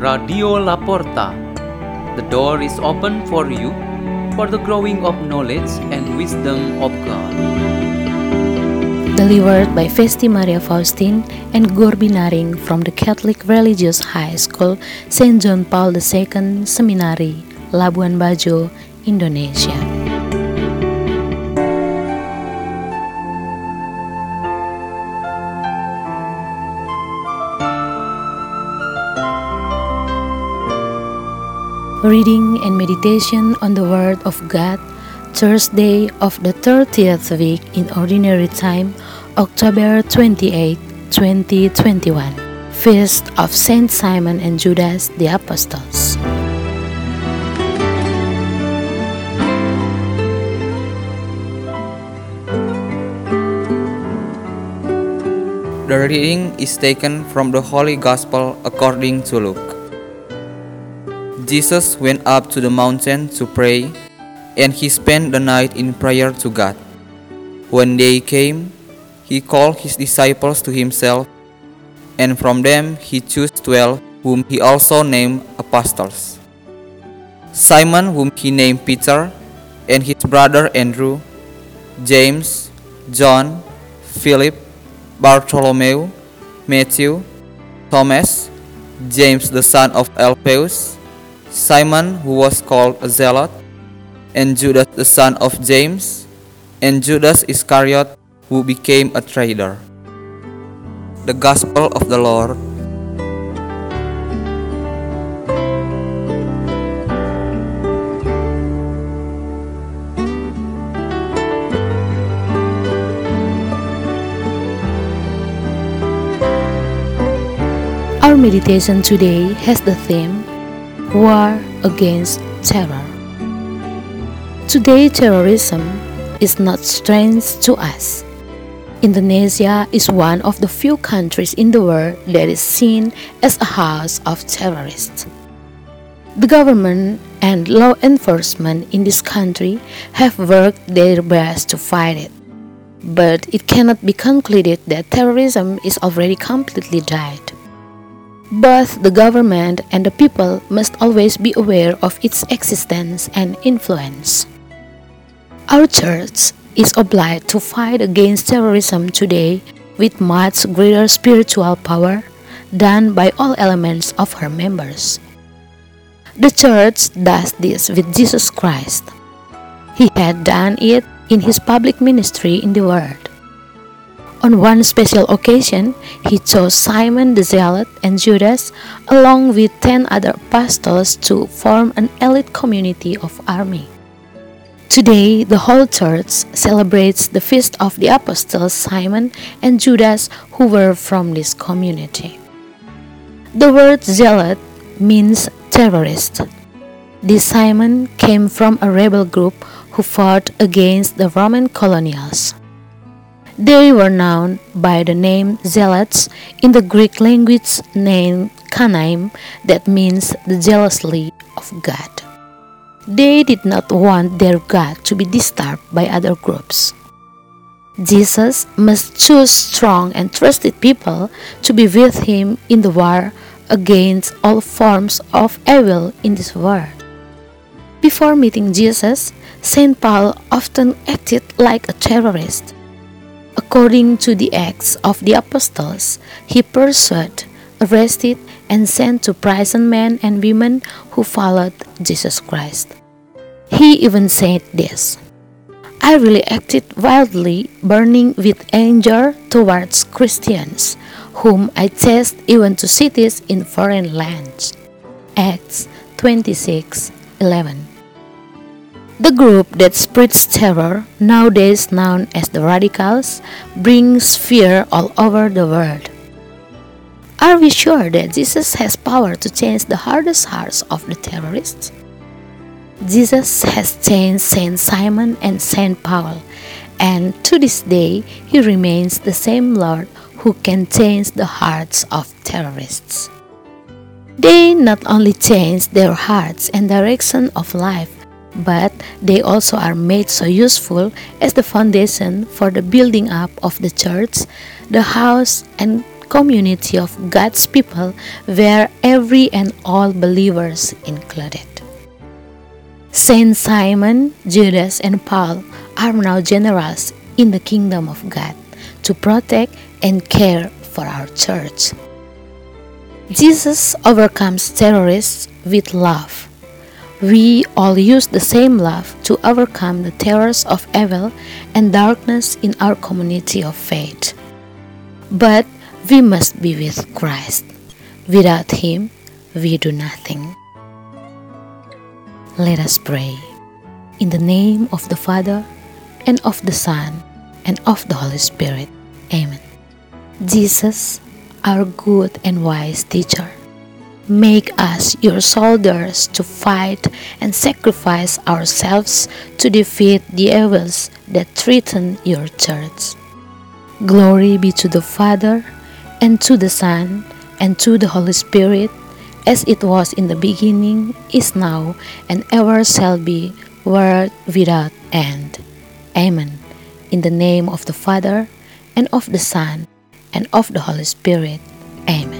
Radio Laporta. The door is open for you for the growing of knowledge and wisdom of God. Delivered by Festi Maria Faustin and Gorbinaring from the Catholic Religious High School St. John Paul II Seminary, Labuan Bajo, Indonesia. Reading and meditation on the Word of God, Thursday of the 30th week in Ordinary Time, October 28, 2021. Feast of Saint Simon and Judas the Apostles. The reading is taken from the Holy Gospel according to Luke. Jesus went up to the mountain to pray, and he spent the night in prayer to God. When day came, he called his disciples to himself, and from them he chose twelve, whom he also named apostles Simon, whom he named Peter, and his brother Andrew, James, John, Philip, Bartholomew, Matthew, Thomas, James the son of Alphaeus, Simon who was called a zealot, and Judas the son of James, and Judas Iscariot who became a traitor. The Gospel of the Lord. Our meditation today has the theme War Against Terror. Today, terrorism is not strange to us. Indonesia is one of the few countries in the world that is seen as a house of terrorists. The government and law enforcement in this country have worked their best to fight it. But it cannot be concluded that terrorism is already completely died. Both the government and the people must always be aware of its existence and influence. Our church is obliged to fight against terrorism today with much greater spiritual power than by all elements of her members. The church does this with Jesus Christ. He had done it in his public ministry in the world. On one special occasion, he chose Simon the Zealot and Judas, along with ten other apostles, to form an elite community of army. Today, the whole church celebrates the feast of the apostles Simon and Judas, who were from this community. The word zealot means terrorist. This Simon came from a rebel group who fought against the Roman colonials. They were known by the name zealots in the Greek language name Kana'im that means the jealously of God. They did not want their God to be disturbed by other groups. Jesus must choose strong and trusted people to be with him in the war against all forms of evil in this world. Before meeting Jesus, St. Paul often acted like a terrorist. According to the Acts of the Apostles, he pursued, arrested, and sent to prison men and women who followed Jesus Christ. He even said this I really acted wildly, burning with anger towards Christians, whom I chased even to cities in foreign lands. Acts 26 11. The group that spreads terror, nowadays known as the radicals, brings fear all over the world. Are we sure that Jesus has power to change the hardest hearts of the terrorists? Jesus has changed Saint Simon and Saint Paul, and to this day he remains the same Lord who can change the hearts of terrorists. They not only change their hearts and direction of life, but they also are made so useful as the foundation for the building up of the church, the house, and community of God's people where every and all believers included. Saint Simon, Judas, and Paul are now generals in the kingdom of God to protect and care for our church. Jesus overcomes terrorists with love. We all use the same love to overcome the terrors of evil and darkness in our community of faith. But we must be with Christ. Without Him, we do nothing. Let us pray. In the name of the Father, and of the Son, and of the Holy Spirit. Amen. Jesus, our good and wise teacher, make us your soldiers to fight and sacrifice ourselves to defeat the evils that threaten your church. Glory be to the Father, and to the Son, and to the Holy Spirit, as it was in the beginning, is now, and ever shall be, world without end. Amen. In the name of the Father, and of the Son, and of the Holy Spirit. Amen.